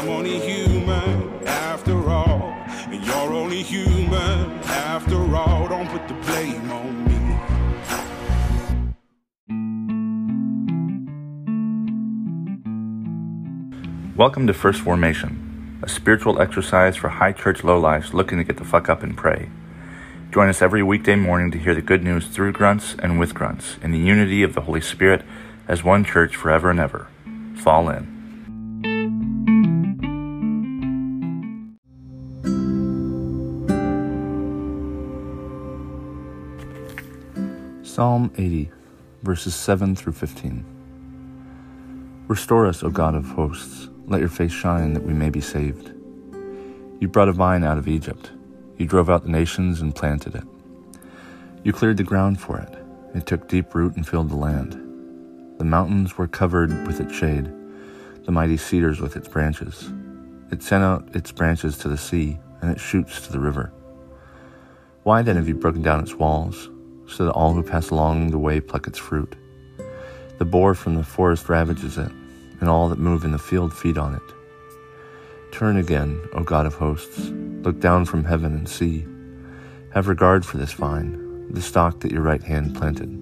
I'm only human after all. And you're only human after all. Don't put the blame on me. Welcome to First Formation, a spiritual exercise for high church lowlifes looking to get the fuck up and pray. Join us every weekday morning to hear the good news through grunts and with grunts in the unity of the Holy Spirit as one church forever and ever. Fall in. Psalm 80, verses 7 through 15. Restore us, O God of hosts. Let your face shine that we may be saved. You brought a vine out of Egypt. You drove out the nations and planted it. You cleared the ground for it. It took deep root and filled the land. The mountains were covered with its shade, the mighty cedars with its branches. It sent out its branches to the sea, and its shoots to the river. Why then have you broken down its walls, so that all who pass along the way pluck its fruit? The boar from the forest ravages it, and all that move in the field feed on it. Turn again, O God of hosts, look down from heaven and see. Have regard for this vine, the stock that your right hand planted.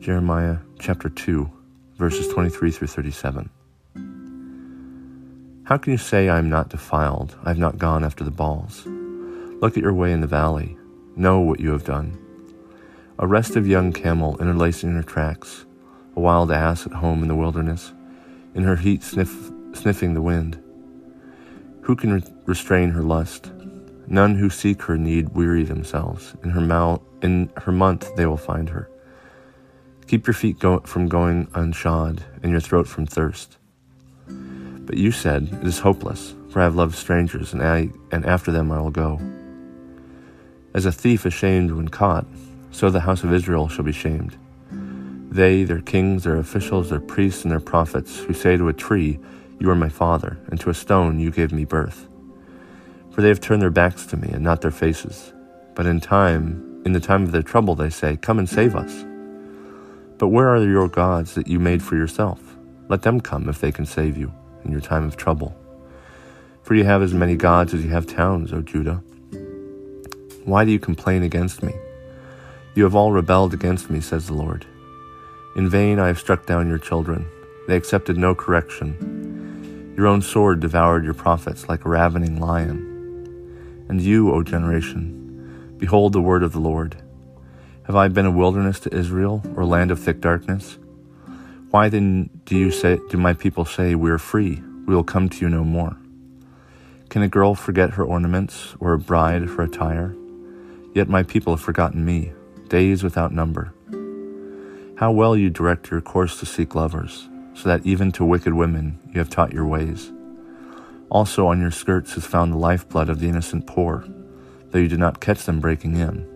Jeremiah chapter 2, verses 23 through 37. How can you say I am not defiled? I have not gone after the Baals. Look at your way in the valley. Know what you have done. A restive young camel interlacing her tracks, a wild ass at home in the wilderness, in her heat sniff, sniffing the wind. Who can re- restrain her lust? None who seek her need weary themselves. In her mouth, in her month, they will find her. Keep your feet go- from going unshod, and your throat from thirst. But you said, It is hopeless, for I have loved strangers, and, I, and after them I will go. As a thief is shamed when caught, so the house of Israel shall be shamed. They, their kings, their officials, their priests, and their prophets, who say to a tree, You are my father, and to a stone, You gave me birth. For they have turned their backs to me, and not their faces. But in time, in the time of their trouble, they say, Come and save us. But where are your gods that you made for yourself? Let them come if they can save you in your time of trouble. For you have as many gods as you have towns, O Judah. Why do you complain against me? You have all rebelled against me, says the Lord. In vain I have struck down your children. They accepted no correction. Your own sword devoured your prophets like a ravening lion. And you, O generation, behold the word of the Lord. Have I been a wilderness to Israel, or land of thick darkness? Why then do you say do my people say we are free, we will come to you no more? Can a girl forget her ornaments, or a bride her attire? Yet my people have forgotten me, days without number. How well you direct your course to seek lovers, so that even to wicked women you have taught your ways. Also on your skirts is found the lifeblood of the innocent poor, though you did not catch them breaking in.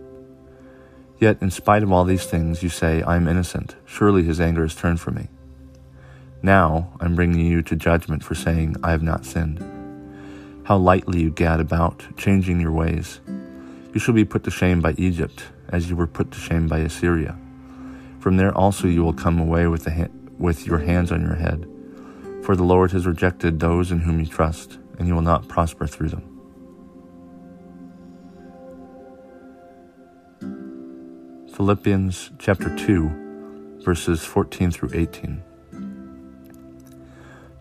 Yet, in spite of all these things, you say, I am innocent. Surely his anger is turned from me. Now I'm bringing you to judgment for saying, I have not sinned. How lightly you gad about, changing your ways. You shall be put to shame by Egypt, as you were put to shame by Assyria. From there also you will come away with, ha- with your hands on your head. For the Lord has rejected those in whom you trust, and you will not prosper through them. Philippians chapter 2, verses 14 through 18.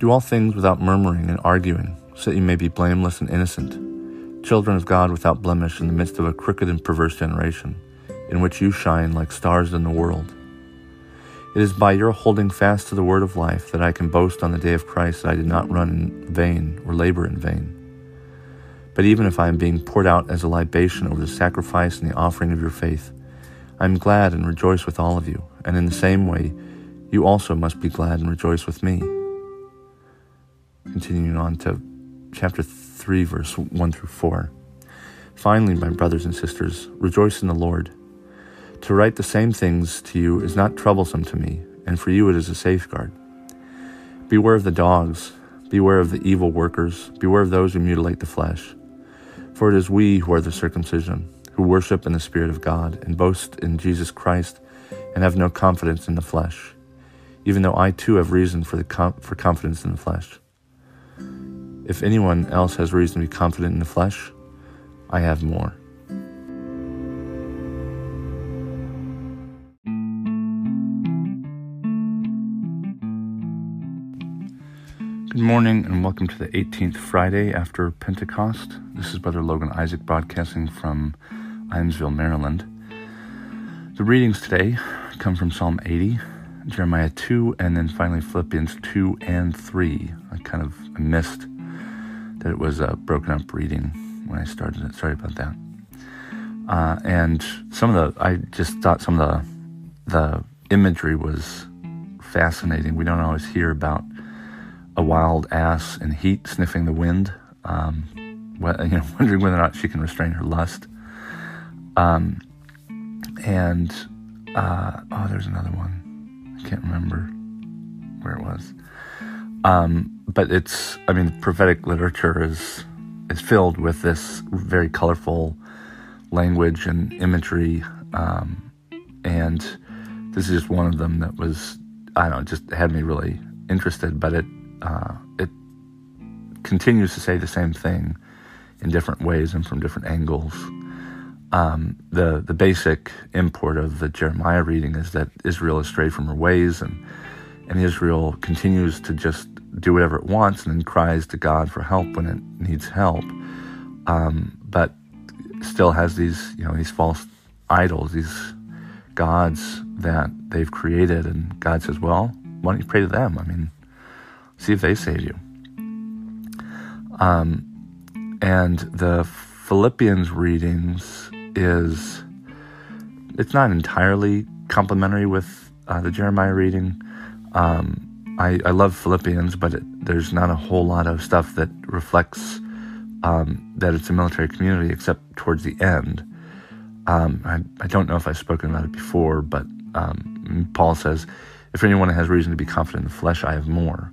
Do all things without murmuring and arguing, so that you may be blameless and innocent, children of God without blemish in the midst of a crooked and perverse generation, in which you shine like stars in the world. It is by your holding fast to the word of life that I can boast on the day of Christ that I did not run in vain or labor in vain. But even if I am being poured out as a libation over the sacrifice and the offering of your faith, I am glad and rejoice with all of you, and in the same way, you also must be glad and rejoice with me. Continuing on to chapter 3, verse 1 through 4. Finally, my brothers and sisters, rejoice in the Lord. To write the same things to you is not troublesome to me, and for you it is a safeguard. Beware of the dogs, beware of the evil workers, beware of those who mutilate the flesh. For it is we who are the circumcision who worship in the Spirit of God and boast in Jesus Christ and have no confidence in the flesh. even though I too have reason for, the com- for confidence in the flesh. If anyone else has reason to be confident in the flesh, I have more. Good morning and welcome to the 18th Friday after Pentecost. This is Brother Logan Isaac broadcasting from Ijamsville, Maryland. The readings today come from Psalm 80, Jeremiah 2, and then finally Philippians 2 and 3. I kind of missed that it was a broken up reading when I started it. Sorry about that. Uh, and some of the, I just thought some of the, the imagery was fascinating. We don't always hear about a wild ass in heat sniffing the wind, um, you know, wondering whether or not she can restrain her lust. Um, and uh, oh, there's another one. I can't remember where it was. Um, but it's, I mean, prophetic literature is is filled with this very colorful language and imagery, um, and this is just one of them that was, I don't know, just had me really interested. But it uh, it continues to say the same thing in different ways and from different angles. Um, the the basic import of the Jeremiah reading is that Israel is strayed from her ways, and and Israel continues to just do whatever it wants and then cries to God for help when it needs help, um, but still has these you know these false idols, these gods that they've created, and God says, well, why don't you pray to them? I mean, see if they save you. Um, and the Philippians readings is it's not entirely complementary with uh, the Jeremiah reading. Um, I, I, love Philippians, but it, there's not a whole lot of stuff that reflects um, that it's a military community, except towards the end. Um, I, I, don't know if I've spoken about it before, but um, Paul says, "If anyone has reason to be confident in the flesh, I have more."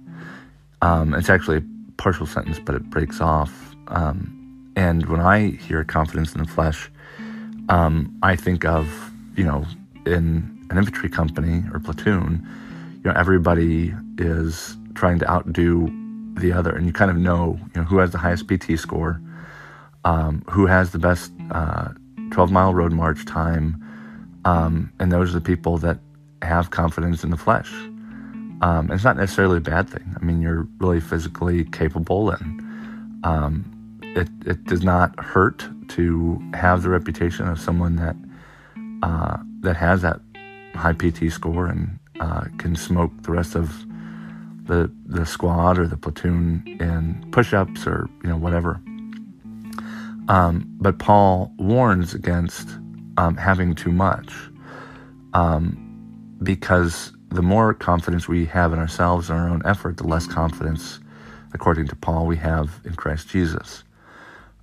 Um, it's actually a partial sentence, but it breaks off. Um, and when I hear confidence in the flesh, um, I think of, you know, in an infantry company or platoon, you know, everybody is trying to outdo the other, and you kind of know, you know, who has the highest PT score, um, who has the best uh, 12 mile road march time, um, and those are the people that have confidence in the flesh. Um, it's not necessarily a bad thing. I mean, you're really physically capable, and um, it it does not hurt to have the reputation of someone that uh, that has that high PT score and uh, can smoke the rest of the the squad or the platoon in push-ups or you know whatever. Um, but Paul warns against um, having too much um, because the more confidence we have in ourselves and our own effort, the less confidence, according to Paul, we have in Christ Jesus.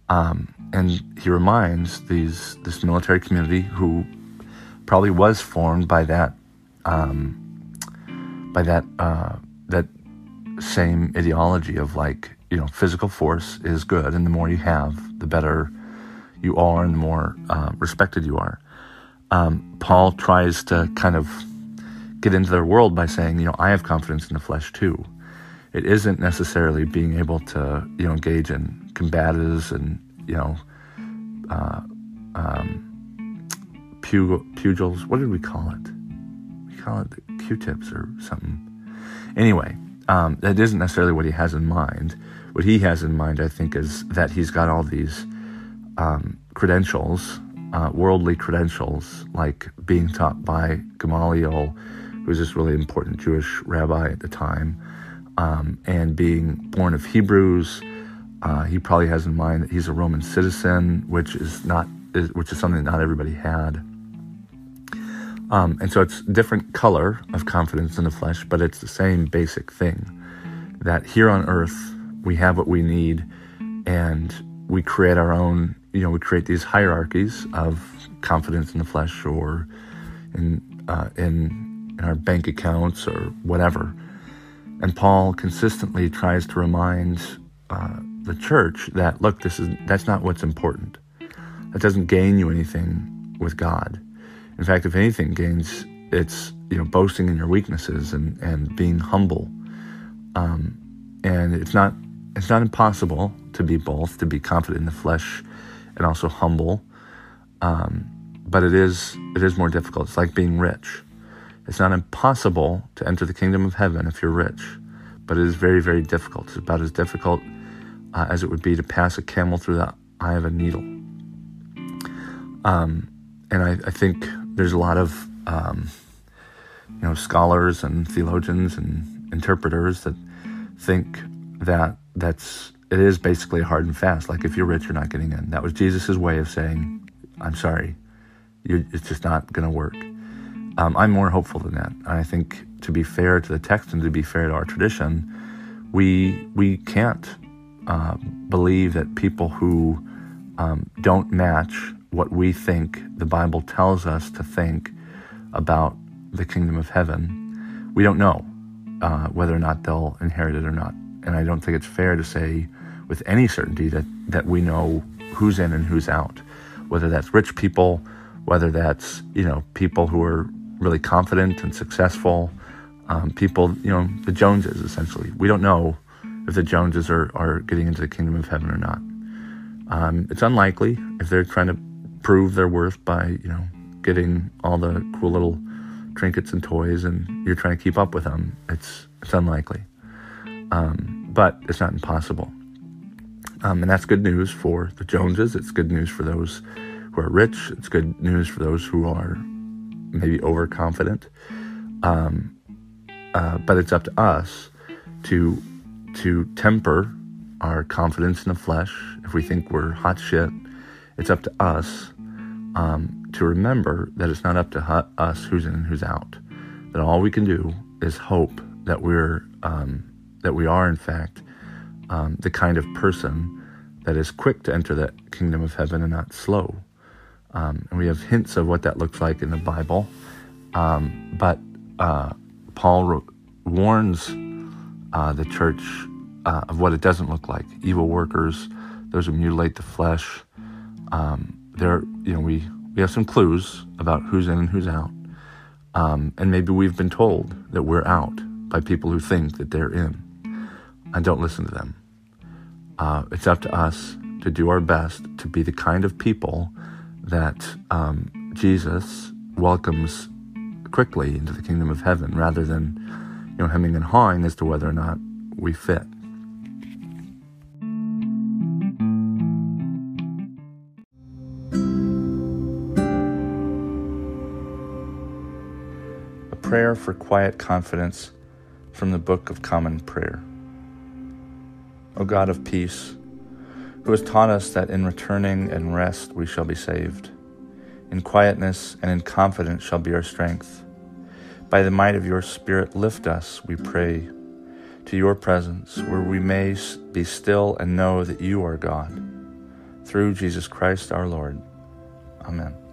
Um, and he reminds these this military community who probably was formed by that um, by that uh, that same ideology of like you know physical force is good, and the more you have, the better you are, and the more uh, respected you are. Um, Paul tries to kind of get into their world by saying, you know, I have confidence in the flesh too. It isn't necessarily being able to, you know, engage in combatives and, you know, uh, um, pugils. What did we call it? We call it the Q-tips or something. Anyway, um, that isn't necessarily what he has in mind. What he has in mind, I think, is that he's got all these um, credentials, uh, worldly credentials, like being taught by Gamaliel who was this really important Jewish rabbi at the time, um, and being born of Hebrews. Uh, he probably has in mind that he's a Roman citizen, which is not, is, which is something that not everybody had. Um, and so it's different color of confidence in the flesh, but it's the same basic thing that here on earth we have what we need, and we create our own. You know, we create these hierarchies of confidence in the flesh, or in uh, in in our bank accounts or whatever. And Paul consistently tries to remind uh, the church that look, this is that's not what's important. That doesn't gain you anything with God. In fact, if anything gains, it's you know boasting in your weaknesses and and being humble. Um, and it's not it's not impossible to be both, to be confident in the flesh and also humble. Um, but it is it is more difficult. It's like being rich. It's not impossible to enter the kingdom of heaven if you're rich, but it is very very difficult. It's about as difficult uh, as it would be to pass a camel through the eye of a needle. Um, and I, I, think there's a lot of um, you know scholars and theologians and interpreters that think that that's it is basically hard and fast. Like if you're rich, you're not getting in. That was Jesus' way of saying, "I'm sorry, you're, it's just not going to work." Um, I'm more hopeful than that. I think to be fair to the text and to be fair to our tradition, we we can't uh, believe that people who um, don't match what we think the Bible tells us to think about the kingdom of heaven, we don't know uh, whether or not they'll inherit it or not. And I don't think it's fair to say with any certainty that, that we know who's in and who's out, whether that's rich people, whether that's, you know, people who are really confident and successful, um, people, you know, the Joneses essentially. We don't know if the Joneses are, are getting into the kingdom of heaven or not. Um, it's unlikely if they're trying to prove their worth by, you know, getting all the cool little trinkets and toys and you're trying to keep up with them. It's, it's unlikely. Um, but it's not impossible. Um, and that's good news for the Joneses. It's good news for those who are rich. It's good news for those who are maybe overconfident. Um, uh, but it's up to us to to temper our confidence in the flesh. If we think we're hot shit, it's up to us um, to remember that it's not up to us who's in and who's out. That all we can do is hope that we're um, that we are in fact um, the kind of person that is quick to enter the kingdom of heaven and not slow. Um, and we have hints of what that looks like in the Bible. Um, but uh, Paul warns uh, the church uh, of what it doesn't look like. Evil workers, those who mutilate the flesh. Um, there, you know, we, we have some clues about who's in and who's out. Um, and maybe we've been told that we're out by people who think that they're in. And don't listen to them. Uh, it's up to us to do our best to be the kind of people that um, Jesus welcomes quickly into the kingdom of heaven rather than you know hemming and hawing as to whether or not we fit. A prayer for quiet confidence from the Book of Common Prayer. O God of peace, who has taught us that in returning and rest we shall be saved. In quietness and in confidence shall be our strength. By the might of your Spirit, lift us, we pray, to your presence, where we may be still and know that you are God. Through Jesus Christ our Lord. Amen.